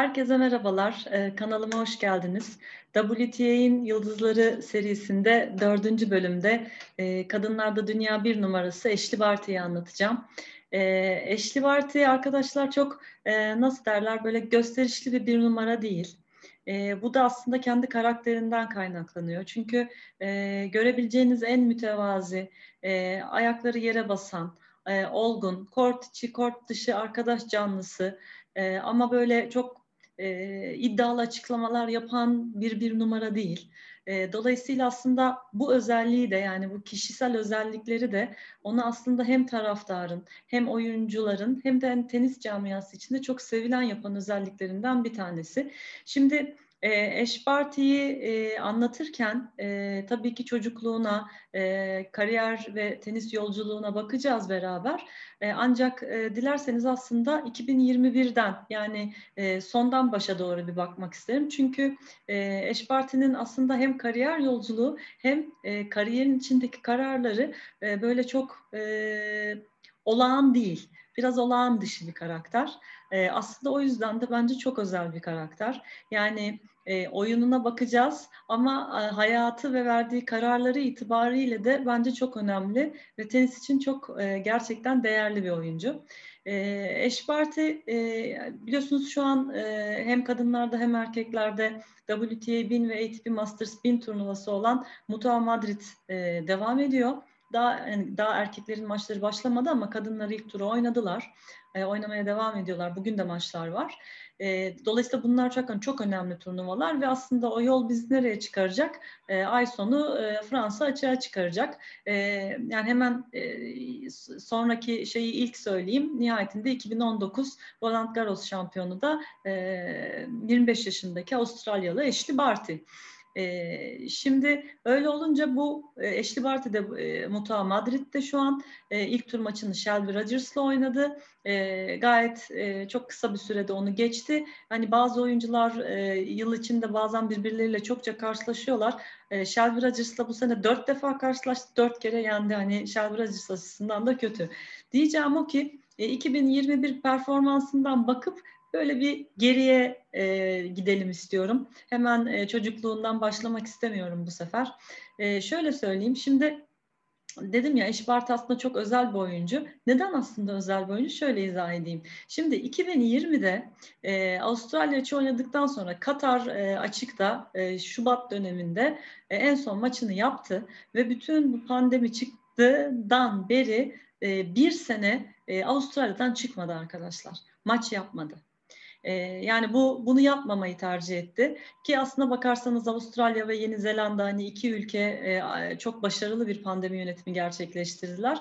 Herkese merhabalar, ee, kanalıma hoş geldiniz. WTA'in Yıldızları serisinde dördüncü bölümde e, Kadınlarda Dünya Bir numarası Eşli Barty'yi anlatacağım. E, Eşli Barty arkadaşlar çok e, nasıl derler böyle gösterişli bir bir numara değil. E, bu da aslında kendi karakterinden kaynaklanıyor. Çünkü e, görebileceğiniz en mütevazi, e, ayakları yere basan, e, olgun, kort içi, kort dışı arkadaş canlısı, e, ama böyle çok e, iddialı açıklamalar yapan bir bir numara değil. E, dolayısıyla aslında bu özelliği de yani bu kişisel özellikleri de onu aslında hem taraftarın hem oyuncuların hem de tenis camiası içinde çok sevilen yapan özelliklerinden bir tanesi. Şimdi e, Eş Barty'yi e, anlatırken e, tabii ki çocukluğuna, e, kariyer ve tenis yolculuğuna bakacağız beraber. E, ancak e, dilerseniz aslında 2021'den yani e, sondan başa doğru bir bakmak isterim. Çünkü e, Eş Barty'nin aslında hem kariyer yolculuğu hem e, kariyerin içindeki kararları e, böyle çok e, olağan değil. Biraz olağan dışı bir karakter. E, aslında o yüzden de bence çok özel bir karakter. Yani e, oyununa bakacağız ama e, hayatı ve verdiği kararları itibariyle de bence çok önemli ve tenis için çok e, gerçekten değerli bir oyuncu. E, Eş e, biliyorsunuz şu an e, hem kadınlarda hem erkeklerde WTA 1000 ve ATP Masters 1000 turnuvası olan Mutua Madrid e, devam ediyor. Daha yani daha erkeklerin maçları başlamadı ama kadınlar ilk turu oynadılar. E, oynamaya devam ediyorlar. Bugün de maçlar var. E, dolayısıyla bunlar çok, çok önemli turnuvalar ve aslında o yol bizi nereye çıkaracak? E, ay sonu e, Fransa açığa çıkaracak. E, yani hemen e, sonraki şeyi ilk söyleyeyim. Nihayetinde 2019 Roland Garros şampiyonu da e, 25 yaşındaki Avustralyalı Ashley Barty. E, şimdi öyle olunca bu e, Ashley Barty de e, Mutua Madrid'de şu an e, ilk tur maçını Shelby Rogers'la oynadı. E, gayet e, çok kısa bir sürede onu geçti. Hani bazı oyuncular e, yıl içinde bazen birbirleriyle çokça karşılaşıyorlar. E, Shelby Rogers'la bu sene dört defa karşılaştı. Dört kere yendi. Hani Shelby Rogers açısından da kötü. Diyeceğim o ki 2021 e, performansından bakıp Böyle bir geriye e, gidelim istiyorum. Hemen e, çocukluğundan başlamak istemiyorum bu sefer. E, şöyle söyleyeyim. Şimdi dedim ya Eşbart aslında çok özel bir oyuncu. Neden aslında özel bir oyuncu? Şöyle izah edeyim. Şimdi 2020'de e, Avustralya için oynadıktan sonra Katar e, açıkta e, Şubat döneminde e, en son maçını yaptı ve bütün bu pandemi çıktıdan beri e, bir sene e, Avustralya'dan çıkmadı arkadaşlar. Maç yapmadı. Yani bu bunu yapmamayı tercih etti ki aslına bakarsanız Avustralya ve Yeni Zelanda hani iki ülke çok başarılı bir pandemi yönetimi gerçekleştirdiler.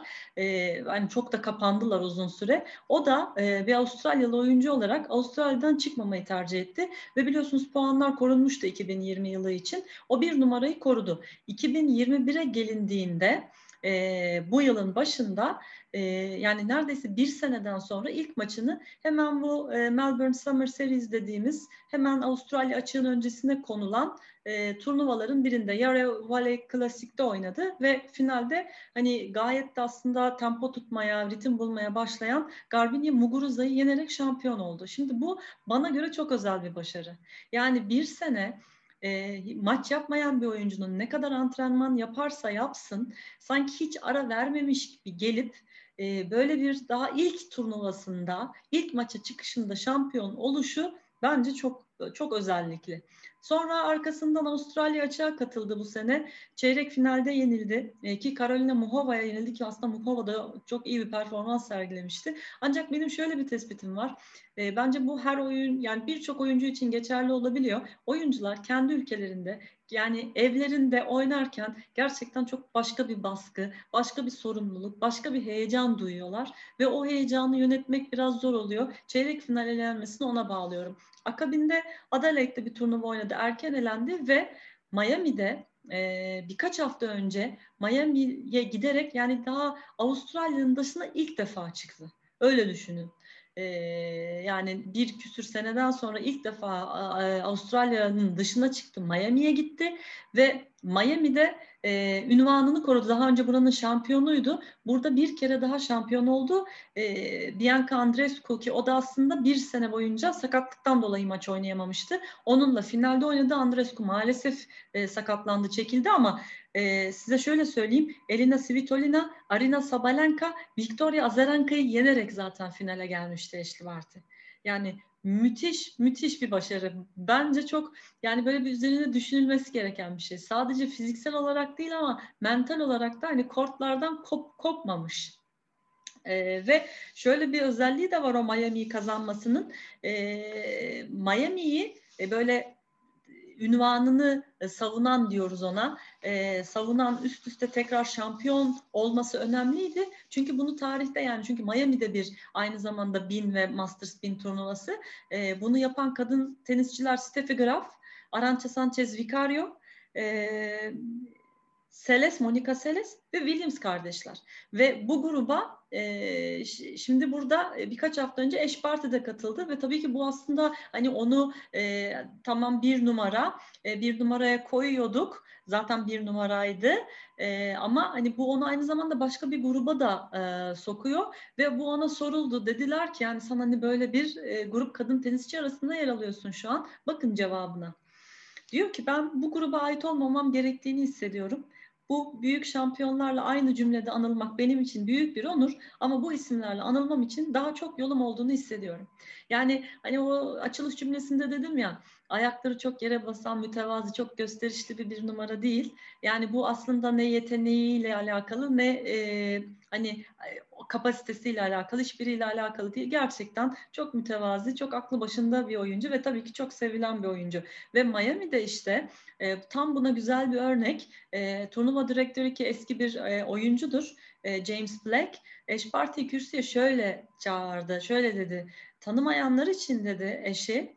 Hani çok da kapandılar uzun süre. O da bir Avustralyalı oyuncu olarak Avustralya'dan çıkmamayı tercih etti ve biliyorsunuz puanlar korunmuştu 2020 yılı için. O bir numarayı korudu. 2021'e gelindiğinde e, bu yılın başında e, yani neredeyse bir seneden sonra ilk maçını hemen bu e, Melbourne Summer Series dediğimiz hemen Avustralya açığın öncesine konulan e, turnuvaların birinde Yarra Valley Classic'te oynadı ve finalde hani gayet de aslında tempo tutmaya, ritim bulmaya başlayan Garbine Muguruza'yı yenerek şampiyon oldu. Şimdi bu bana göre çok özel bir başarı. Yani bir sene e, maç yapmayan bir oyuncunun ne kadar antrenman yaparsa yapsın sanki hiç ara vermemiş gibi gelip e, böyle bir daha ilk turnuvasında ilk maça çıkışında şampiyon oluşu bence çok çok özellikli. Sonra arkasından Avustralya açığa katıldı bu sene. Çeyrek finalde yenildi. E, ki Carolina Muhova'ya yenildi ki aslında Muhova da çok iyi bir performans sergilemişti. Ancak benim şöyle bir tespitim var. E, bence bu her oyun yani birçok oyuncu için geçerli olabiliyor. Oyuncular kendi ülkelerinde yani evlerinde oynarken gerçekten çok başka bir baskı, başka bir sorumluluk, başka bir heyecan duyuyorlar ve o heyecanı yönetmek biraz zor oluyor. Çeyrek final elenmesini ona bağlıyorum. Akabinde Adelaide'de bir turnuva oynadı, erken elendi ve Miami'de e, birkaç hafta önce Miami'ye giderek yani daha Avustralya'nın dışına ilk defa çıktı. Öyle düşünün yani bir küsür seneden sonra ilk defa Avustralya'nın dışına çıktı, Miami'ye gitti ve Miami'de e, ünvanını korudu. Daha önce buranın şampiyonuydu. Burada bir kere daha şampiyon oldu. E, Bianca Andreescu ki o da aslında bir sene boyunca sakatlıktan dolayı maç oynayamamıştı. Onunla finalde oynadı. Andreescu maalesef e, sakatlandı, çekildi ama e, size şöyle söyleyeyim. Elina Svitolina, Arina Sabalenka, Victoria Azarenka'yı yenerek zaten finale gelmişti Eşli Barty. Yani müthiş müthiş bir başarı. Bence çok yani böyle bir üzerine düşünülmesi gereken bir şey. Sadece fiziksel olarak değil ama mental olarak da hani kortlardan kop, kopmamış. Ee, ve şöyle bir özelliği de var o Miami'yi kazanmasının. Ee, Miami'yi e, böyle ünvanını e, savunan diyoruz ona. E, savunan üst üste tekrar şampiyon olması önemliydi. Çünkü bunu tarihte yani çünkü Miami'de bir aynı zamanda bin ve Masters bin turnuvası. E, bunu yapan kadın tenisçiler Steffi Graf, Arantxa Sanchez Vicario, Seles, Monica Seles ve Williams kardeşler. Ve bu gruba e, şimdi burada birkaç hafta önce Eş Parti katıldı ve tabii ki bu aslında hani onu e, tamam bir numara e, bir numaraya koyuyorduk. Zaten bir numaraydı e, ama hani bu onu aynı zamanda başka bir gruba da e, sokuyor ve bu ona soruldu. Dediler ki yani sen hani böyle bir e, grup kadın tenisçi arasında yer alıyorsun şu an. Bakın cevabına. Diyor ki ben bu gruba ait olmamam gerektiğini hissediyorum bu büyük şampiyonlarla aynı cümlede anılmak benim için büyük bir onur ama bu isimlerle anılmam için daha çok yolum olduğunu hissediyorum. Yani hani o açılış cümlesinde dedim ya ayakları çok yere basan mütevazi çok gösterişli bir bir numara değil. Yani bu aslında ne yeteneğiyle alakalı ne e, hani kapasitesiyle alakalı, hiçbiriyle alakalı değil. Gerçekten çok mütevazi, çok aklı başında bir oyuncu ve tabii ki çok sevilen bir oyuncu. Ve Miami'de işte e, tam buna güzel bir örnek. E, turnuva direktörü ki eski bir e, oyuncudur. E, James Black. Eş parti kürsüye şöyle çağırdı, şöyle dedi. Tanımayanlar için dedi eşi,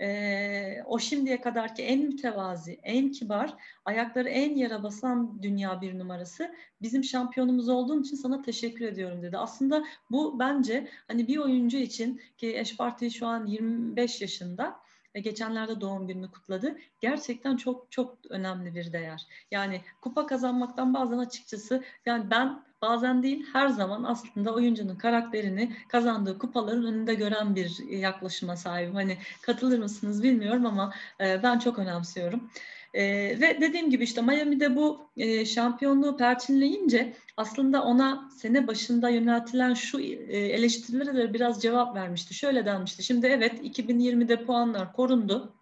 e, o şimdiye kadarki en mütevazi, en kibar, ayakları en yere basan dünya bir numarası. Bizim şampiyonumuz olduğun için sana teşekkür ediyorum dedi. Aslında bu bence hani bir oyuncu için ki Eş Parti şu an 25 yaşında ve geçenlerde doğum gününü kutladı. Gerçekten çok çok önemli bir değer. Yani kupa kazanmaktan bazen açıkçası yani ben bazen değil her zaman aslında oyuncunun karakterini kazandığı kupaların önünde gören bir yaklaşıma sahibim. Hani katılır mısınız bilmiyorum ama e, ben çok önemsiyorum. E, ve dediğim gibi işte Miami'de bu e, şampiyonluğu perçinleyince aslında ona sene başında yöneltilen şu e, eleştirilere de biraz cevap vermişti. Şöyle denmişti. Şimdi evet 2020'de puanlar korundu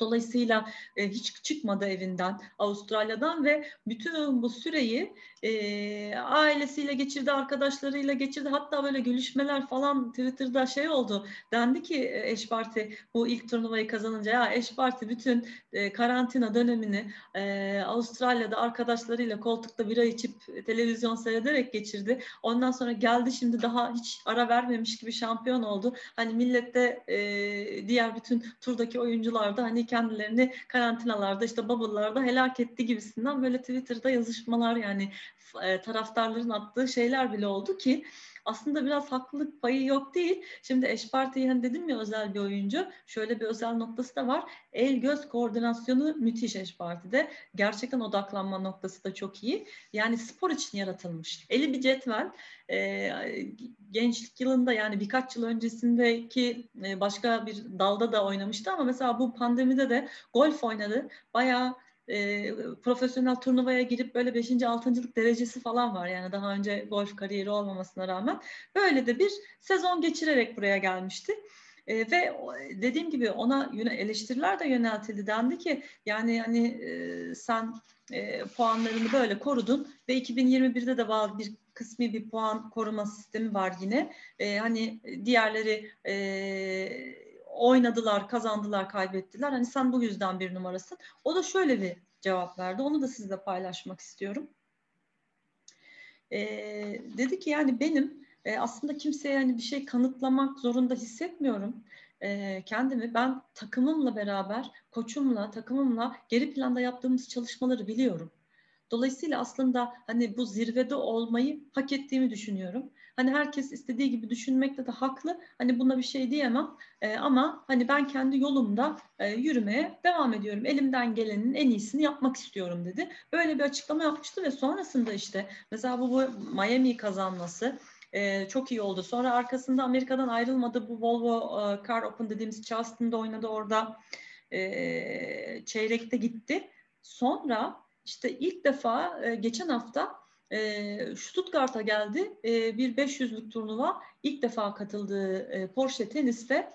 Dolayısıyla e, hiç çıkmadı evinden Avustralya'dan ve bütün bu süreyi e, ailesiyle geçirdi, arkadaşlarıyla geçirdi. Hatta böyle gülüşmeler falan Twitter'da şey oldu. Dendi ki e, Eş Parti bu ilk turnuvayı kazanınca ya Eş Parti bütün e, karantina dönemini e, Avustralya'da arkadaşlarıyla koltukta bira içip televizyon seyrederek geçirdi. Ondan sonra geldi şimdi daha hiç ara vermemiş gibi şampiyon oldu. Hani millette e, diğer bütün turdaki oyuncular da kendilerini karantinalarda işte bubble'larda helak etti gibisinden böyle Twitter'da yazışmalar yani e, taraftarların attığı şeyler bile oldu ki aslında biraz haklılık payı yok değil. Şimdi Eşparti'yi hani dedim ya özel bir oyuncu. Şöyle bir özel noktası da var. El göz koordinasyonu müthiş Eşparti'de. Gerçekten odaklanma noktası da çok iyi. Yani spor için yaratılmış. Eli bir cetvel. E, gençlik yılında yani birkaç yıl öncesindeki e, başka bir dalda da oynamıştı ama mesela bu pandemide de golf oynadı. Bayağı e, profesyonel turnuvaya girip böyle 5. 6. derecesi falan var. Yani daha önce golf kariyeri olmamasına rağmen. Böyle de bir sezon geçirerek buraya gelmişti. E, ve dediğim gibi ona eleştiriler de yöneltildi. Dendi ki yani hani e, sen e, puanlarını böyle korudun ve 2021'de de var bir kısmi bir puan koruma sistemi var yine. E, hani diğerleri e, oynadılar, kazandılar, kaybettiler. Hani sen bu yüzden bir numarasın. O da şöyle bir cevap verdi. Onu da sizle paylaşmak istiyorum. E, dedi ki yani benim e, aslında kimseye hani bir şey kanıtlamak zorunda hissetmiyorum e, kendimi. Ben takımımla beraber, koçumla, takımımla geri planda yaptığımız çalışmaları biliyorum. Dolayısıyla aslında hani bu zirvede olmayı hak ettiğimi düşünüyorum. Hani herkes istediği gibi düşünmekte de haklı. Hani buna bir şey diyemem. E, ama hani ben kendi yolumda e, yürümeye devam ediyorum. Elimden gelenin en iyisini yapmak istiyorum dedi. Böyle bir açıklama yapmıştı ve sonrasında işte mesela bu, bu Miami kazanması e, çok iyi oldu. Sonra arkasında Amerika'dan ayrılmadı. Bu Volvo e, Car Open dediğimiz Charleston'da oynadı orada. E, çeyrekte gitti. Sonra işte ilk defa e, geçen hafta e, Stuttgart'a geldi. E, bir 500'lük turnuva ilk defa katıldığı e, Porsche teniste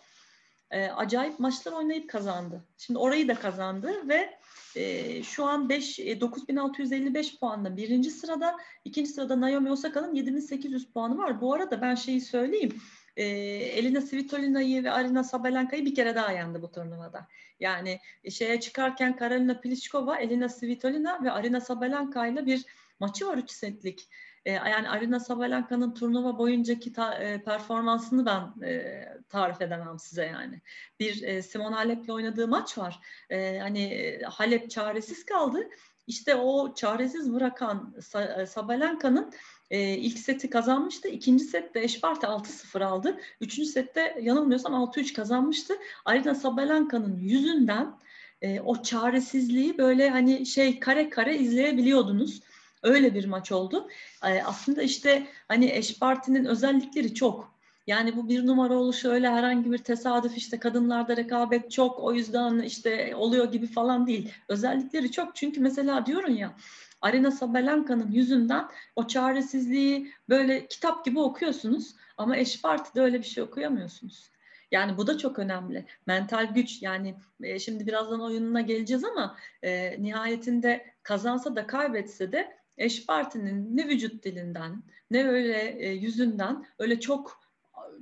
e, acayip maçlar oynayıp kazandı. Şimdi orayı da kazandı ve e, şu an 5 e, 9655 puanla birinci sırada, ikinci sırada Naomi Osaka'nın 7800 puanı var. Bu arada ben şeyi söyleyeyim. E, Elina Svitolina'yı ve Arina Sabalenka'yı bir kere daha yendi bu turnuvada. Yani e, şeye çıkarken Karolina Pliskova, Elina Svitolina ve Arina Sabalenka ile bir maçı var 3 setlik. E, yani Arina Sabalenka'nın turnuva boyuncaki ta, e, performansını ben e, tarif edemem size yani. Bir e, Simon Halep'le oynadığı maç var. E, hani e, Halep çaresiz kaldı. İşte o çaresiz bırakan e, Sabalenka'nın e, ilk seti kazanmıştı. İkinci sette Eşparti 6-0 aldı. Üçüncü sette yanılmıyorsam 6-3 kazanmıştı. Arina Sabalenka'nın yüzünden e, o çaresizliği böyle hani şey kare kare izleyebiliyordunuz. Öyle bir maç oldu. E, aslında işte hani Eşparti'nin özellikleri çok. Yani bu bir numara oluşu öyle herhangi bir tesadüf işte kadınlarda rekabet çok o yüzden işte oluyor gibi falan değil. Özellikleri çok çünkü mesela diyorum ya Arena Sabalenka'nın yüzünden o çaresizliği böyle kitap gibi okuyorsunuz ama Eşparti'de öyle bir şey okuyamıyorsunuz. Yani bu da çok önemli. Mental güç yani e, şimdi birazdan oyununa geleceğiz ama e, nihayetinde kazansa da kaybetse de eş partinin ne vücut dilinden ne öyle e, yüzünden öyle çok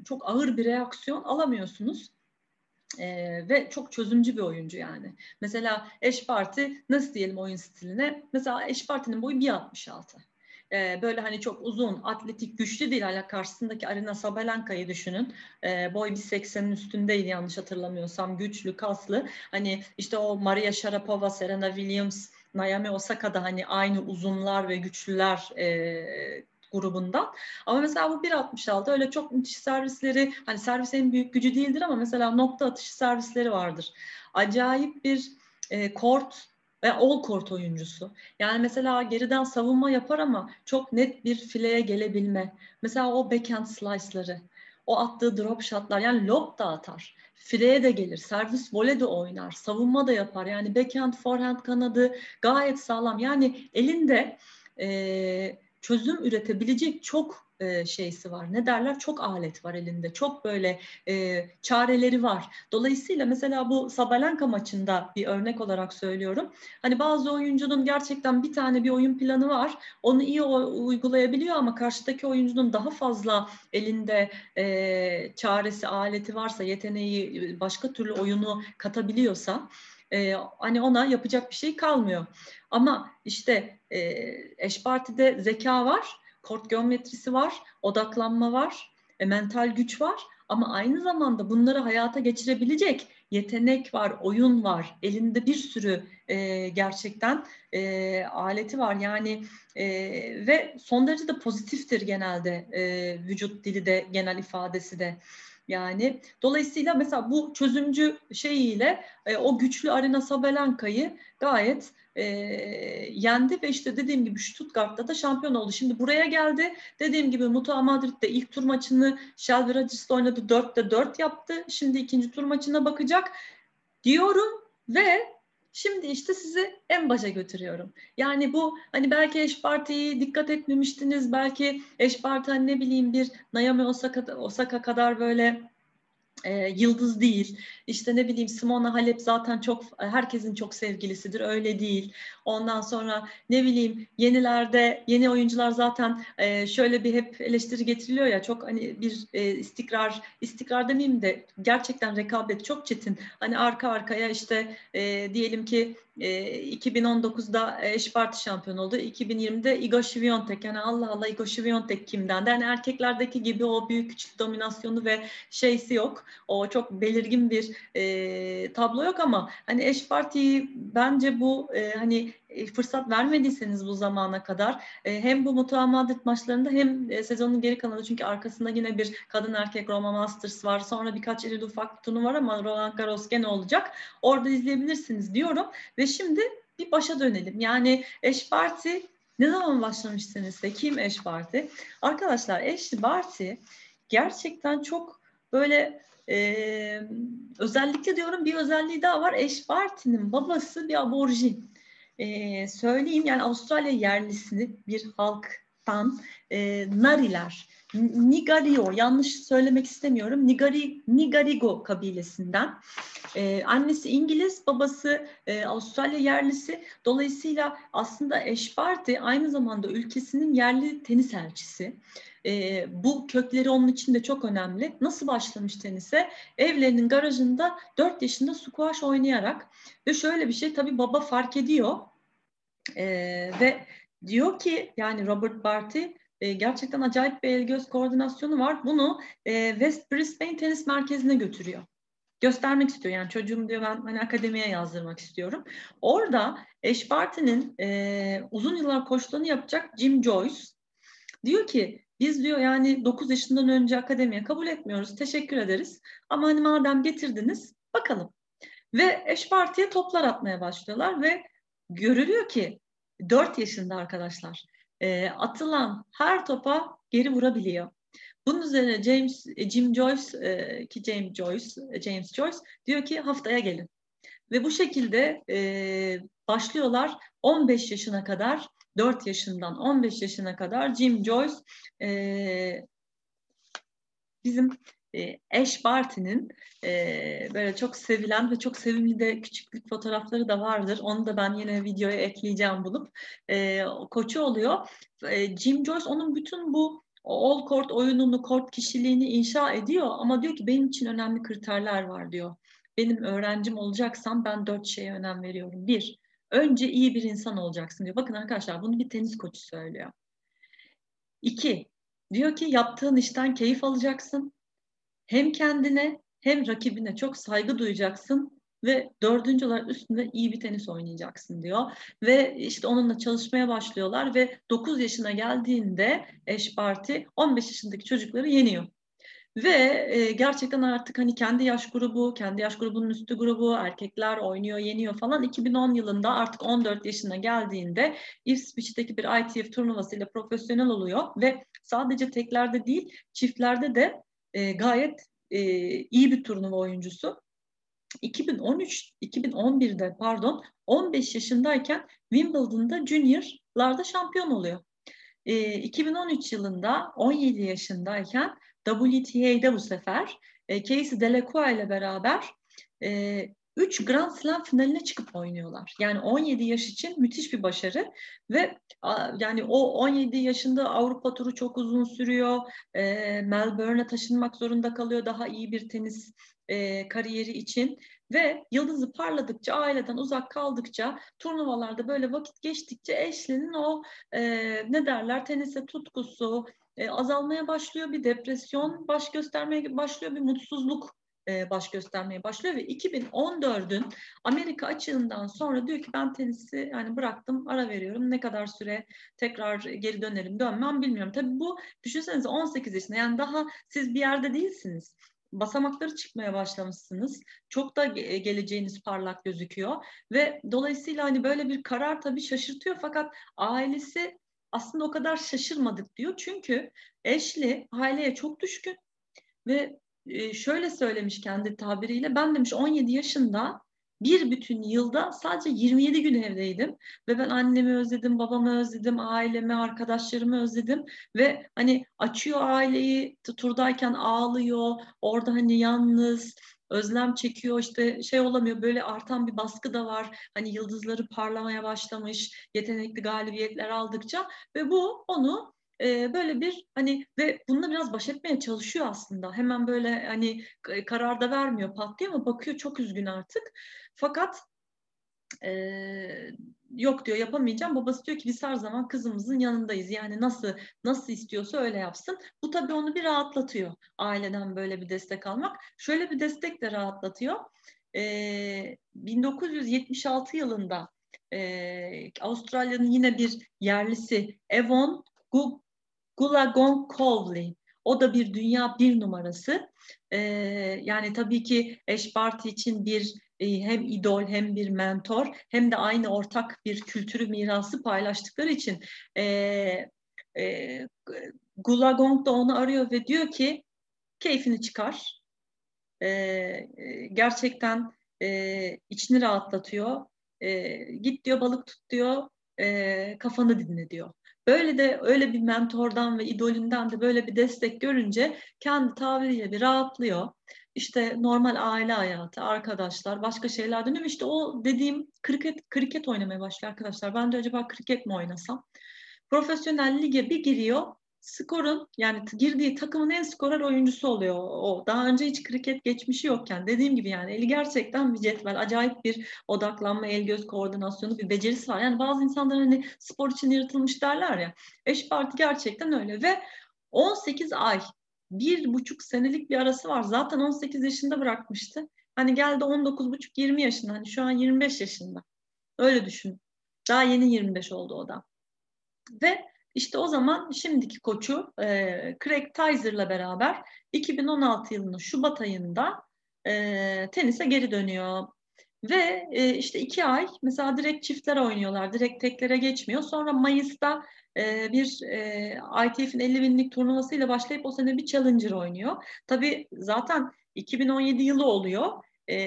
çok ağır bir reaksiyon alamıyorsunuz. Ee, ve çok çözümcü bir oyuncu yani. Mesela eş parti nasıl diyelim oyun stiline? Mesela eş partinin boyu 1.66. Ee, böyle hani çok uzun, atletik, güçlü değil. Hala karşısındaki Arina Sabalenka'yı düşünün. Ee, boy 1.80'in üstündeydi yanlış hatırlamıyorsam. Güçlü, kaslı. Hani işte o Maria Sharapova, Serena Williams, Naomi Osaka'da hani aynı uzunlar ve güçlüler e, grubundan. Ama mesela bu 1.66 öyle çok müthiş servisleri hani servis en büyük gücü değildir ama mesela nokta atışı servisleri vardır. Acayip bir e, kort ve all court oyuncusu. Yani mesela geriden savunma yapar ama çok net bir fileye gelebilme. Mesela o backhand slice'ları, o attığı drop shotlar yani lob da atar. Fileye de gelir, servis vole de oynar, savunma da yapar. Yani backhand, forehand kanadı gayet sağlam. Yani elinde e, çözüm üretebilecek çok e, şeysi var. Ne derler? Çok alet var elinde. Çok böyle e, çareleri var. Dolayısıyla mesela bu Sabalenka maçında bir örnek olarak söylüyorum. Hani bazı oyuncunun gerçekten bir tane bir oyun planı var. Onu iyi uygulayabiliyor ama karşıdaki oyuncunun daha fazla elinde e, çaresi, aleti varsa, yeteneği, başka türlü oyunu katabiliyorsa e, hani ona yapacak bir şey kalmıyor. Ama işte e, eş partide zeka var, kort geometrisi var, odaklanma var, e, mental güç var ama aynı zamanda bunları hayata geçirebilecek yetenek var, oyun var, elinde bir sürü e, gerçekten e, aleti var. Yani e, ve son derece de pozitiftir genelde e, vücut dili de, genel ifadesi de. Yani dolayısıyla mesela bu çözümcü şeyiyle e, o güçlü Arena Sabalenka'yı gayet e, yendi ve işte dediğim gibi Stuttgart'ta da şampiyon oldu. Şimdi buraya geldi. Dediğim gibi Mutua Madrid'de ilk tur maçını Shelby Ragis'le oynadı. 4'te 4 yaptı. Şimdi ikinci tur maçına bakacak diyorum ve Şimdi işte sizi en başa götürüyorum. Yani bu hani belki eş partiyi dikkat etmemiştiniz. Belki eş parti hani ne bileyim bir Naomi Osaka, Osaka kadar böyle e, yıldız değil. İşte ne bileyim Simona Halep zaten çok herkesin çok sevgilisidir. Öyle değil. Ondan sonra ne bileyim yenilerde yeni oyuncular zaten e, şöyle bir hep eleştiri getiriliyor ya çok hani bir e, istikrar istikrar demeyeyim de gerçekten rekabet çok çetin. Hani arka arkaya işte e, diyelim ki e, 2019'da eş parti şampiyon oldu. 2020'de Igor Świątek yani Allah Allah Igor Świątek kimden? Yani erkeklerdeki gibi o büyük güçlü dominasyonu ve şeysi yok. O çok belirgin bir e, tablo yok ama hani eş partiyi bence bu e, hani fırsat vermediyseniz bu zamana kadar e, hem bu Mutua Madrid maçlarında hem e, sezonun geri kalanı çünkü arkasında yine bir kadın erkek Roma Masters var. Sonra birkaç iri ufak turnu var ama Roland Garros gene olacak. Orada izleyebilirsiniz diyorum. Ve şimdi bir başa dönelim. Yani Eş Parti ne zaman başlamışsınız da kim Eş Parti? Arkadaşlar Eş Parti gerçekten çok böyle e, özellikle diyorum bir özelliği daha var. Eş Party'nin babası bir aborjin. E, söyleyeyim yani Avustralya yerlisini bir halktan e, Nariler. Nigario, yanlış söylemek istemiyorum. Nigari, Nigarigo kabilesinden. Ee, annesi İngiliz, babası e, Avustralya yerlisi. Dolayısıyla aslında Eşparti aynı zamanda ülkesinin yerli tenis elçisi. E, bu kökleri onun için de çok önemli. Nasıl başlamış tenise? Evlerinin garajında 4 yaşında squash oynayarak ve şöyle bir şey tabii baba fark ediyor e, ve diyor ki yani Robert Barty e, gerçekten acayip bir el göz koordinasyonu var. Bunu e, West Brisbane Tenis Merkezi'ne götürüyor. Göstermek istiyor yani çocuğum diyor ben hani akademiye yazdırmak istiyorum. Orada Eş Barty'nin e, uzun yıllar koçluğunu yapacak Jim Joyce diyor ki biz diyor yani 9 yaşından önce akademiye kabul etmiyoruz. Teşekkür ederiz. Ama hani madem getirdiniz bakalım. Ve eş partiye toplar atmaya başlıyorlar ve görülüyor ki 4 yaşında arkadaşlar e, atılan her topa geri vurabiliyor. Bunun üzerine James Jim Joyce e, ki James Joyce James Joyce diyor ki haftaya gelin. Ve bu şekilde e, başlıyorlar 15 yaşına kadar 4 yaşından 15 yaşına kadar Jim Joyce e, bizim e, Ash Barty'nin e, böyle çok sevilen ve çok sevimli de küçüklük fotoğrafları da vardır. Onu da ben yine videoya ekleyeceğim bulup. E, koçu oluyor. E, Jim Joyce onun bütün bu all court oyununu, court kişiliğini inşa ediyor ama diyor ki benim için önemli kriterler var diyor. Benim öğrencim olacaksam ben dört şeye önem veriyorum. Bir, önce iyi bir insan olacaksın diyor. Bakın arkadaşlar bunu bir tenis koçu söylüyor. İki, diyor ki yaptığın işten keyif alacaksın. Hem kendine hem rakibine çok saygı duyacaksın ve dördüncü olarak üstünde iyi bir tenis oynayacaksın diyor. Ve işte onunla çalışmaya başlıyorlar ve 9 yaşına geldiğinde eş parti 15 yaşındaki çocukları yeniyor. Ve e, gerçekten artık hani kendi yaş grubu, kendi yaş grubunun üstü grubu, erkekler oynuyor, yeniyor falan. 2010 yılında artık 14 yaşına geldiğinde Ipswich'teki bir ITF turnuvasıyla profesyonel oluyor ve sadece teklerde değil, çiftlerde de e, gayet e, iyi bir turnuva oyuncusu. 2013 2011'de pardon 15 yaşındayken Wimbledon'da juniorlarda şampiyon oluyor. E, 2013 yılında 17 yaşındayken WTA'de bu sefer e, Casey Delacroix ile beraber e, 3 Grand Slam finaline çıkıp oynuyorlar. Yani 17 yaş için müthiş bir başarı ve yani o 17 yaşında Avrupa turu çok uzun sürüyor. Melbourne'e taşınmak zorunda kalıyor daha iyi bir tenis kariyeri için ve yıldızı parladıkça, aileden uzak kaldıkça, turnuvalarda böyle vakit geçtikçe Ashley'nin o ne derler tenise tutkusu azalmaya başlıyor, bir depresyon baş göstermeye başlıyor, bir mutsuzluk e, baş göstermeye başlıyor ve 2014'ün Amerika açığından sonra diyor ki ben tenisi yani bıraktım ara veriyorum ne kadar süre tekrar geri dönerim dönmem bilmiyorum. Tabii bu düşünsenize 18 yaşında yani daha siz bir yerde değilsiniz basamakları çıkmaya başlamışsınız. Çok da geleceğiniz parlak gözüküyor ve dolayısıyla hani böyle bir karar tabii şaşırtıyor fakat ailesi aslında o kadar şaşırmadık diyor. Çünkü Ashley aileye çok düşkün ve şöyle söylemiş kendi tabiriyle ben demiş 17 yaşında bir bütün yılda sadece 27 gün evdeydim ve ben annemi özledim, babamı özledim, ailemi, arkadaşlarımı özledim ve hani açıyor aileyi turdayken ağlıyor, orada hani yalnız, özlem çekiyor işte şey olamıyor böyle artan bir baskı da var. Hani yıldızları parlamaya başlamış yetenekli galibiyetler aldıkça ve bu onu e, böyle bir hani ve bununla biraz baş etmeye çalışıyor aslında. Hemen böyle hani karar da vermiyor pat diye ama bakıyor çok üzgün artık. Fakat e, yok diyor yapamayacağım. Babası diyor ki biz her zaman kızımızın yanındayız. Yani nasıl nasıl istiyorsa öyle yapsın. Bu tabii onu bir rahatlatıyor. Aileden böyle bir destek almak. Şöyle bir destek de rahatlatıyor. E, 1976 yılında e, Avustralya'nın yine bir yerlisi Evon Gulagon Cowley. O da bir dünya bir numarası. E, yani tabii ki Eş Barty için bir e, hem idol hem bir mentor hem de aynı ortak bir kültürü mirası paylaştıkları için e, e, Gulagong da onu arıyor ve diyor ki keyfini çıkar. E, gerçekten e, içini rahatlatıyor. E, git diyor balık tut diyor e, kafanı dinle diyor. Böyle de öyle bir mentordan ve idolünden de böyle bir destek görünce kendi tabiriyle bir rahatlıyor. İşte normal aile hayatı, arkadaşlar, başka şeyler dönüyor. İşte o dediğim kriket, kriket oynamaya başlıyor arkadaşlar. Ben de acaba kriket mi oynasam? Profesyonel lige bir giriyor skorun yani girdiği takımın en skorer oyuncusu oluyor o. Daha önce hiç kriket geçmişi yokken dediğim gibi yani eli gerçekten bir cetvel. Acayip bir odaklanma, el göz koordinasyonu, bir becerisi var. Yani bazı insanlar hani spor için yaratılmış derler ya. Eş parti gerçekten öyle ve 18 ay bir buçuk senelik bir arası var. Zaten 18 yaşında bırakmıştı. Hani geldi 19,5-20 yaşında. Hani şu an 25 yaşında. Öyle düşün. Daha yeni 25 oldu o da. Ve işte o zaman şimdiki koçu e, Craig Tyser'la beraber 2016 yılının Şubat ayında e, tenise geri dönüyor. Ve e, işte iki ay mesela direkt çiftler oynuyorlar, direkt teklere geçmiyor. Sonra Mayıs'ta e, bir e, ITF'in 50 binlik turnuvasıyla başlayıp o sene bir Challenger oynuyor. Tabii zaten 2017 yılı oluyor. E,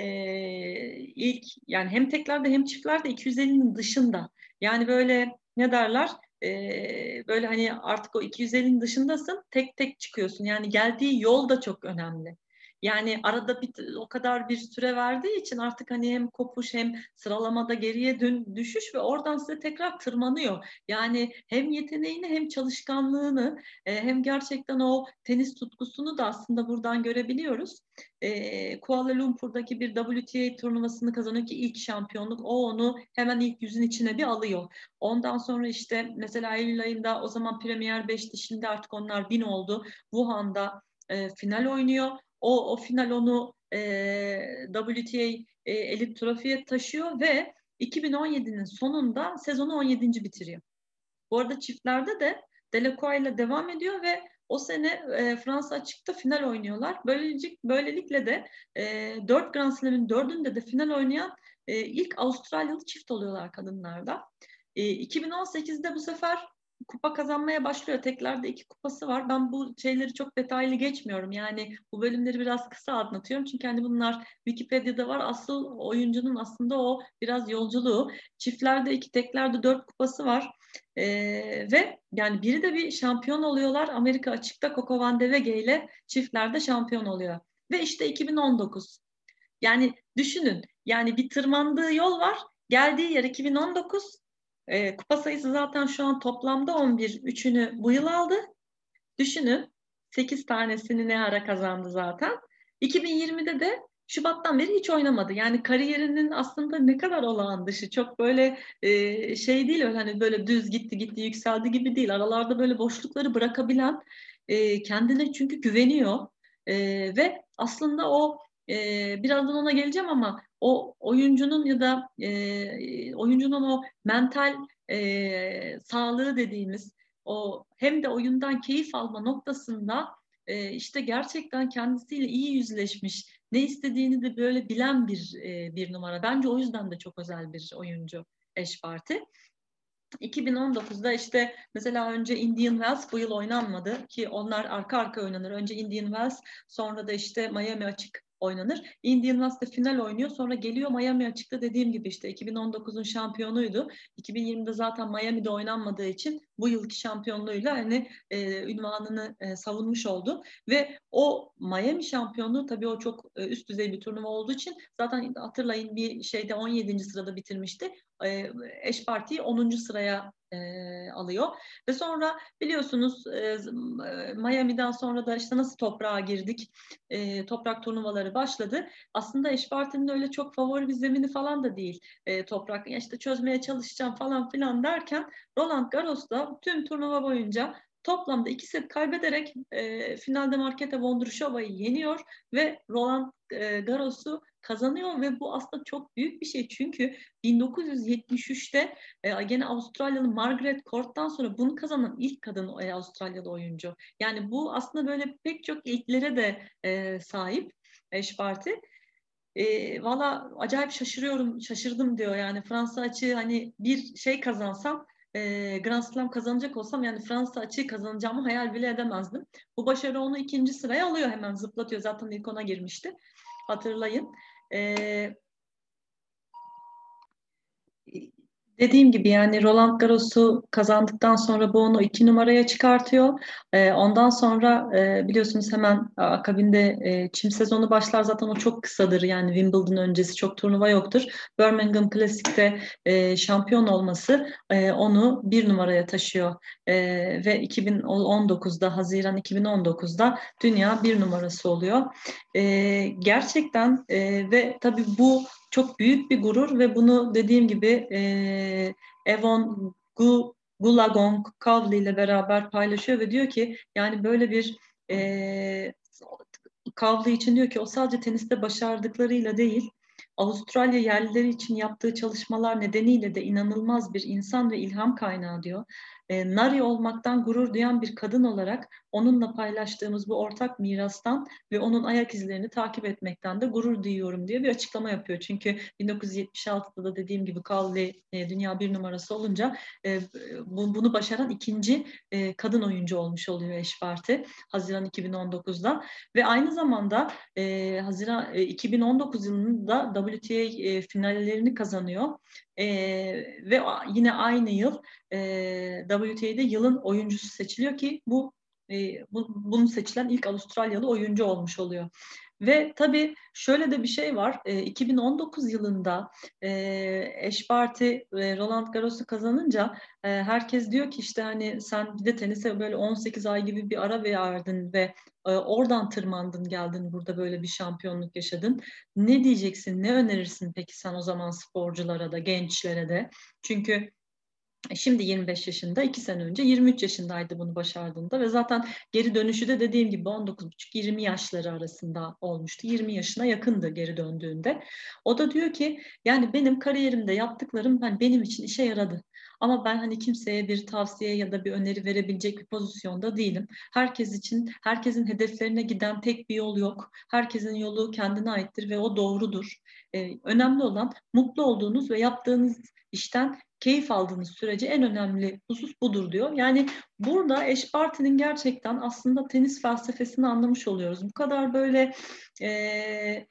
ilk yani hem teklerde hem çiftlerde 250'nin dışında. Yani böyle ne derler? E, böyle hani artık o 250'nin dışındasın tek tek çıkıyorsun. Yani geldiği yol da çok önemli. Yani arada bir, o kadar bir süre verdiği için artık hani hem kopuş hem sıralamada geriye dön, düşüş ve oradan size tekrar tırmanıyor. Yani hem yeteneğini hem çalışkanlığını e, hem gerçekten o tenis tutkusunu da aslında buradan görebiliyoruz. E, Kuala Lumpur'daki bir WTA turnuvasını kazanıyor ki ilk şampiyonluk o onu hemen ilk yüzün içine bir alıyor. Ondan sonra işte mesela Eylül ayında o zaman Premier 5'ti şimdi artık onlar 1000 oldu. Wuhan'da e, final oynuyor. O, o final onu e, WTA e, elit trofiye taşıyor ve 2017'nin sonunda sezonu 17. bitiriyor. Bu arada çiftlerde de Delacroix ile devam ediyor ve o sene e, Fransa açıkta final oynuyorlar. Böylelikle, böylelikle de e, 4 Grand Slam'in dördünde de final oynayan e, ilk Avustralyalı çift oluyorlar kadınlarda. E, 2018'de bu sefer kupa kazanmaya başlıyor. Teklerde iki kupası var. Ben bu şeyleri çok detaylı geçmiyorum. Yani bu bölümleri biraz kısa anlatıyorum. Çünkü hani bunlar Wikipedia'da var. Asıl oyuncunun aslında o biraz yolculuğu. Çiftlerde iki, teklerde dört kupası var. Ee, ve yani biri de bir şampiyon oluyorlar. Amerika açıkta Coco Van de Wege ile çiftlerde şampiyon oluyor. Ve işte 2019. Yani düşünün. Yani bir tırmandığı yol var. Geldiği yer 2019 e, kupa sayısı zaten şu an toplamda 11. Üçünü bu yıl aldı. Düşünün 8 tanesini ne ara kazandı zaten. 2020'de de Şubat'tan beri hiç oynamadı. Yani kariyerinin aslında ne kadar olağan dışı. Çok böyle e, şey değil öyle hani böyle düz gitti gitti yükseldi gibi değil. Aralarda böyle boşlukları bırakabilen e, kendine çünkü güveniyor. E, ve aslında o e, birazdan ona geleceğim ama o oyuncunun ya da e, oyuncunun o mental e, sağlığı dediğimiz o hem de oyundan keyif alma noktasında e, işte gerçekten kendisiyle iyi yüzleşmiş, ne istediğini de böyle bilen bir e, bir numara. Bence o yüzden de çok özel bir oyuncu Eş Parti. 2019'da işte mesela önce Indian Wells bu yıl oynanmadı ki onlar arka arka oynanır. Önce Indian Wells sonra da işte Miami açık oynanır. Indian Wells'te final oynuyor. Sonra geliyor Miami açıkta dediğim gibi işte 2019'un şampiyonuydu. 2020'de zaten Miami'de oynanmadığı için bu yılki şampiyonluğuyla hani e, ünvanını e, savunmuş oldu ve o Miami şampiyonluğu tabii o çok e, üst düzey bir turnuva olduğu için zaten hatırlayın bir şeyde 17. sırada bitirmişti. E, eş partiyi 10. sıraya e, alıyor. Ve sonra biliyorsunuz e, Miami'den sonra da işte nasıl toprağa girdik, e, toprak turnuvaları başladı. Aslında eş partinin öyle çok favori bir zemini falan da değil e, toprak. Ya işte çözmeye çalışacağım falan filan derken Roland Garros'ta tüm turnuva boyunca toplamda iki set kaybederek e, finalde Marketa Vondrushova'yı yeniyor ve Roland e, Garros'u kazanıyor ve bu aslında çok büyük bir şey çünkü 1973'te e, gene Avustralyalı Margaret Court'tan sonra bunu kazanan ilk kadın e, Avustralyalı oyuncu. Yani bu aslında böyle pek çok ilklere de e, sahip eş parti. E, Valla acayip şaşırıyorum, şaşırdım diyor. Yani Fransa açığı hani bir şey kazansam e, Grand Slam kazanacak olsam yani Fransa açığı kazanacağımı hayal bile edemezdim. Bu başarı onu ikinci sıraya alıyor hemen zıplatıyor. Zaten ilk ona girmişti. Hatırlayın. E, Dediğim gibi yani Roland Garros'u kazandıktan sonra bu onu iki numaraya çıkartıyor. E, ondan sonra e, biliyorsunuz hemen akabinde e, çim sezonu başlar. Zaten o çok kısadır yani Wimbledon öncesi çok turnuva yoktur. Birmingham Classic'te e, şampiyon olması e, onu bir numaraya taşıyor. E, ve 2019'da Haziran 2019'da dünya bir numarası oluyor. E, gerçekten e, ve tabii bu çok büyük bir gurur ve bunu dediğim gibi e, Evon Gu, Gulagong Kavli ile beraber paylaşıyor ve diyor ki yani böyle bir e, Kavli için diyor ki o sadece teniste başardıklarıyla değil Avustralya yerlileri için yaptığı çalışmalar nedeniyle de inanılmaz bir insan ve ilham kaynağı diyor e, Nari olmaktan gurur duyan bir kadın olarak onunla paylaştığımız bu ortak mirastan ve onun ayak izlerini takip etmekten de gurur duyuyorum diye bir açıklama yapıyor. Çünkü 1976'da da dediğim gibi Kavli e, dünya bir numarası olunca e, bu, bunu başaran ikinci e, kadın oyuncu olmuş oluyor Eşparti Haziran 2019'da ve aynı zamanda Haziran e, 2019 yılında WTA finallerini kazanıyor. E, ve yine aynı yıl e, WTA'de yılın oyuncusu seçiliyor ki bu, e, bu bunu seçilen ilk Avustralyalı oyuncu olmuş oluyor. Ve tabii şöyle de bir şey var. E, 2019 yılında e, eş parti e, Roland Garros'u kazanınca e, herkes diyor ki işte hani sen bir de tenise böyle 18 ay gibi bir ara verdin ve e, oradan tırmandın geldin burada böyle bir şampiyonluk yaşadın. Ne diyeceksin? Ne önerirsin peki sen o zaman sporculara da gençlere de? Çünkü şimdi 25 yaşında, 2 sene önce 23 yaşındaydı bunu başardığında ve zaten geri dönüşü de dediğim gibi 19,5-20 yaşları arasında olmuştu. 20 yaşına yakındı geri döndüğünde. O da diyor ki yani benim kariyerimde yaptıklarım hani benim için işe yaradı. Ama ben hani kimseye bir tavsiye ya da bir öneri verebilecek bir pozisyonda değilim. Herkes için, herkesin hedeflerine giden tek bir yol yok. Herkesin yolu kendine aittir ve o doğrudur. Ee, önemli olan mutlu olduğunuz ve yaptığınız işten keyif aldığınız sürece en önemli husus budur diyor. Yani burada eş partinin gerçekten aslında tenis felsefesini anlamış oluyoruz. Bu kadar böyle e,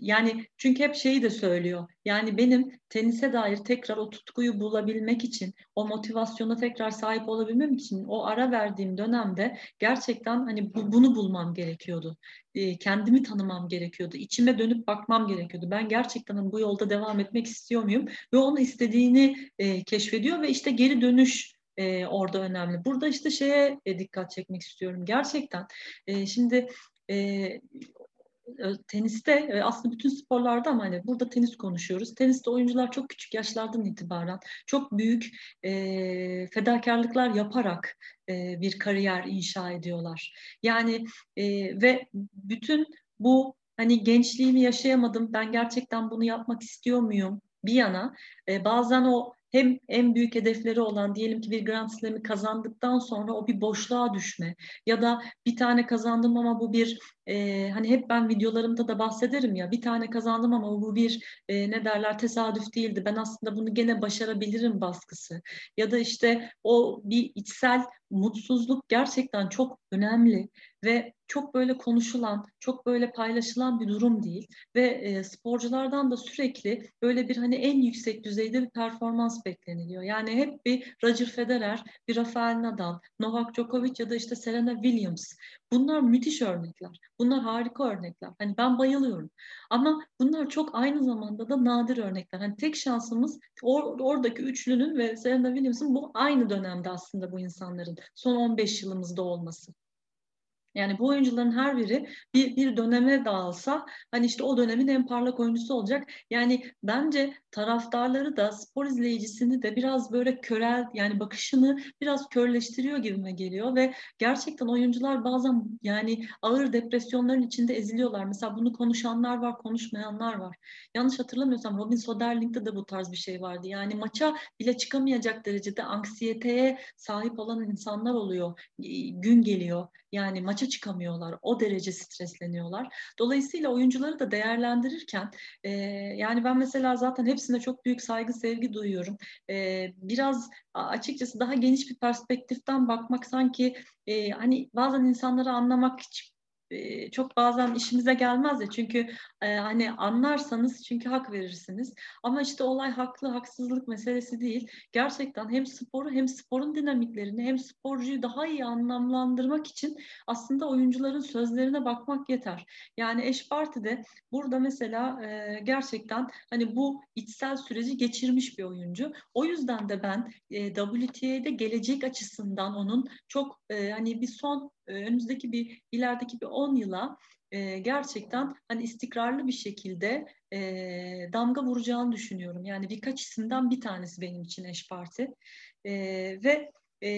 yani çünkü hep şeyi de söylüyor. Yani benim tenise dair tekrar o tutkuyu bulabilmek için, o motivasyona tekrar sahip olabilmem için o ara verdiğim dönemde gerçekten hani bu, bunu bulmam gerekiyordu. E, kendimi tanımam gerekiyordu. İçime dönüp bakmam gerekiyordu. Ben gerçekten hani bu yolda devam etmek istiyor muyum? Ve onu istediğini e, keşfediyor ve işte geri dönüş e, orada önemli. Burada işte şeye e, dikkat çekmek istiyorum. Gerçekten e, şimdi e, teniste aslında bütün sporlarda ama hani burada tenis konuşuyoruz. Teniste oyuncular çok küçük yaşlardan itibaren çok büyük e, fedakarlıklar yaparak e, bir kariyer inşa ediyorlar. Yani e, ve bütün bu hani gençliğimi yaşayamadım ben gerçekten bunu yapmak istiyor muyum bir yana e, bazen o hem en büyük hedefleri olan diyelim ki bir Grand Slam'i kazandıktan sonra o bir boşluğa düşme ya da bir tane kazandım ama bu bir e, hani hep ben videolarımda da bahsederim ya bir tane kazandım ama bu bir e, ne derler tesadüf değildi ben aslında bunu gene başarabilirim baskısı ya da işte o bir içsel mutsuzluk gerçekten çok önemli ve çok böyle konuşulan, çok böyle paylaşılan bir durum değil ve e, sporculardan da sürekli böyle bir hani en yüksek düzeyde bir performans bekleniliyor. Yani hep bir Roger Federer, bir Rafael Nadal, Novak Djokovic ya da işte Serena Williams. Bunlar müthiş örnekler. Bunlar harika örnekler. Hani ben bayılıyorum. Ama bunlar çok aynı zamanda da nadir örnekler. Hani tek şansımız or, oradaki üçlünün ve Serena Williams'ın bu aynı dönemde aslında bu insanların son 15 yılımızda olması. Yani bu oyuncuların her biri bir, bir döneme dağılsa hani işte o dönemin en parlak oyuncusu olacak. Yani bence taraftarları da spor izleyicisini de biraz böyle körel yani bakışını biraz körleştiriyor gibime geliyor ve gerçekten oyuncular bazen yani ağır depresyonların içinde eziliyorlar. Mesela bunu konuşanlar var, konuşmayanlar var. Yanlış hatırlamıyorsam Robin Soderling'de de bu tarz bir şey vardı. Yani maça bile çıkamayacak derecede anksiyeteye sahip olan insanlar oluyor. Gün geliyor. Yani maça çıkamıyorlar. O derece stresleniyorlar. Dolayısıyla oyuncuları da değerlendirirken e, yani ben mesela zaten hepsine çok büyük saygı, sevgi duyuyorum. E, biraz açıkçası daha geniş bir perspektiften bakmak sanki e, hani bazen insanları anlamak çok bazen işimize gelmez ya. Çünkü e, hani anlarsanız çünkü hak verirsiniz. Ama işte olay haklı haksızlık meselesi değil. Gerçekten hem sporu hem sporun dinamiklerini hem sporcuyu daha iyi anlamlandırmak için aslında oyuncuların sözlerine bakmak yeter. Yani eş partide burada mesela e, gerçekten hani bu içsel süreci geçirmiş bir oyuncu. O yüzden de ben e, WTA'de gelecek açısından onun çok e, hani bir son önümüzdeki bir ilerideki bir 10 yıla e, gerçekten hani istikrarlı bir şekilde e, damga vuracağını düşünüyorum. Yani birkaç isimden bir tanesi benim için eş parti e, ve e,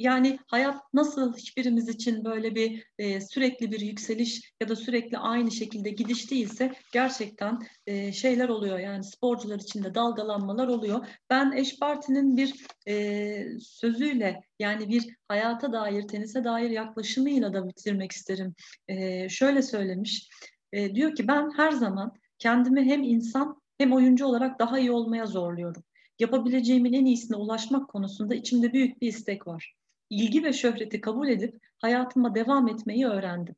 yani hayat nasıl hiçbirimiz için böyle bir e, sürekli bir yükseliş ya da sürekli aynı şekilde gidiş değilse gerçekten e, şeyler oluyor. Yani sporcular için de dalgalanmalar oluyor. Ben eş partinin bir e, sözüyle yani bir hayata dair, tenise dair yaklaşımıyla da bitirmek isterim. E, şöyle söylemiş. E, diyor ki ben her zaman kendimi hem insan hem oyuncu olarak daha iyi olmaya zorluyorum. Yapabileceğimin en iyisine ulaşmak konusunda içimde büyük bir istek var ilgi ve şöhreti kabul edip hayatıma devam etmeyi öğrendim.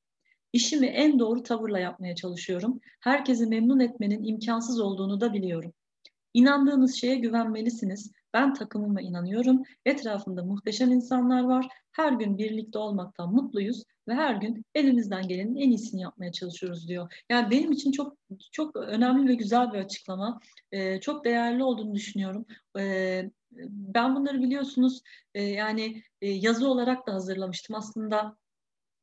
İşimi en doğru tavırla yapmaya çalışıyorum. Herkesi memnun etmenin imkansız olduğunu da biliyorum. İnandığınız şeye güvenmelisiniz. Ben takımıma inanıyorum. Etrafımda muhteşem insanlar var. Her gün birlikte olmaktan mutluyuz ve her gün elimizden gelenin en iyisini yapmaya çalışıyoruz diyor. Yani benim için çok çok önemli ve güzel bir açıklama. Ee, çok değerli olduğunu düşünüyorum. Ee, ben bunları biliyorsunuz e, yani e, yazı olarak da hazırlamıştım. Aslında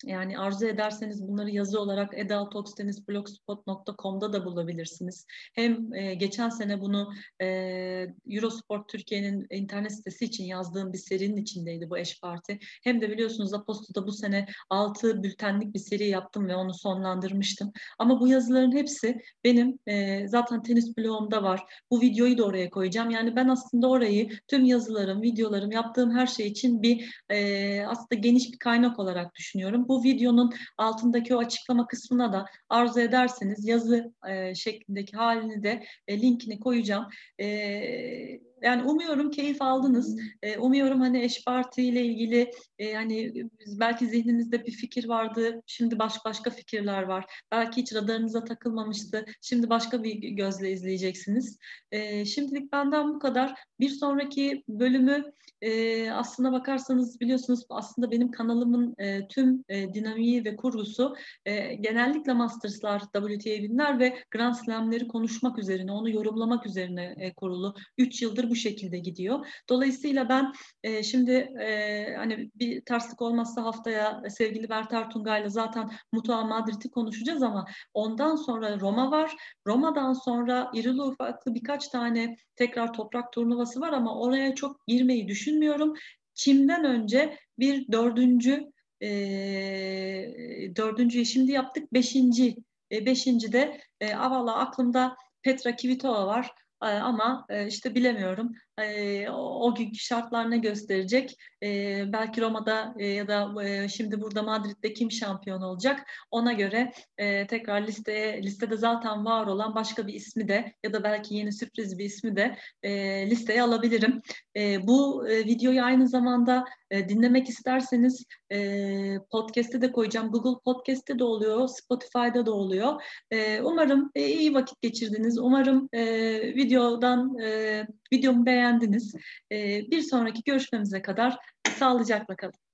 yani arzu ederseniz bunları yazı olarak edaltalkstennisblogspot.com'da da bulabilirsiniz. Hem e, geçen sene bunu e, Eurosport Türkiye'nin internet sitesi için yazdığım bir serinin içindeydi bu eş parti. Hem de biliyorsunuz Aposto'da bu sene 6 bültenlik bir seri yaptım ve onu sonlandırmıştım. Ama bu yazıların hepsi benim e, zaten tenis blogumda var. Bu videoyu da oraya koyacağım. Yani ben aslında orayı tüm yazılarım, videolarım, yaptığım her şey için bir e, aslında geniş bir kaynak olarak düşünüyorum bu videonun altındaki o açıklama kısmına da arzu ederseniz yazı e, şeklindeki halini de e, linkini koyacağım. E, yani umuyorum keyif aldınız. E, umuyorum hani eş parti ile ilgili e, hani belki zihninizde bir fikir vardı. Şimdi başka başka fikirler var. Belki hiç radarınıza takılmamıştı. Şimdi başka bir gözle izleyeceksiniz. E, şimdilik benden bu kadar. Bir sonraki bölümü e, aslına bakarsanız biliyorsunuz aslında benim kanalımın e, tüm e, dinamiği ve kurgusu e, genellikle Masters'lar, WTA binler ve Grand Slam'leri konuşmak üzerine, onu yorumlamak üzerine e, kurulu. Üç yıldır bu şekilde gidiyor. Dolayısıyla ben e, şimdi e, hani bir terslik olmazsa haftaya sevgili Berter Tungay'la zaten Mutua Madrid'i konuşacağız ama ondan sonra Roma var. Roma'dan sonra irili ufaklı birkaç tane tekrar toprak turnuvası var ama oraya çok girmeyi düşünmüyorum. Çim'den önce bir dördüncü e, dördüncüyü şimdi yaptık. Beşinci e, beşinci de e, valla aklımda Petra Kvitova var. Ama işte bilemiyorum e, o günkü şartlar gösterecek? Belki Roma'da ya da şimdi burada Madrid'de kim şampiyon olacak? Ona göre tekrar listeye listede zaten var olan başka bir ismi de ya da belki yeni sürpriz bir ismi de e, listeye alabilirim. Bu videoyu aynı zamanda dinlemek isterseniz podcast'te de koyacağım. Google Podcast'te de oluyor, Spotify'da da oluyor. Umarım iyi vakit geçirdiniz. Umarım videodan videomu beğendiniz. E, bir sonraki görüşmemize kadar sağlıcakla kalın.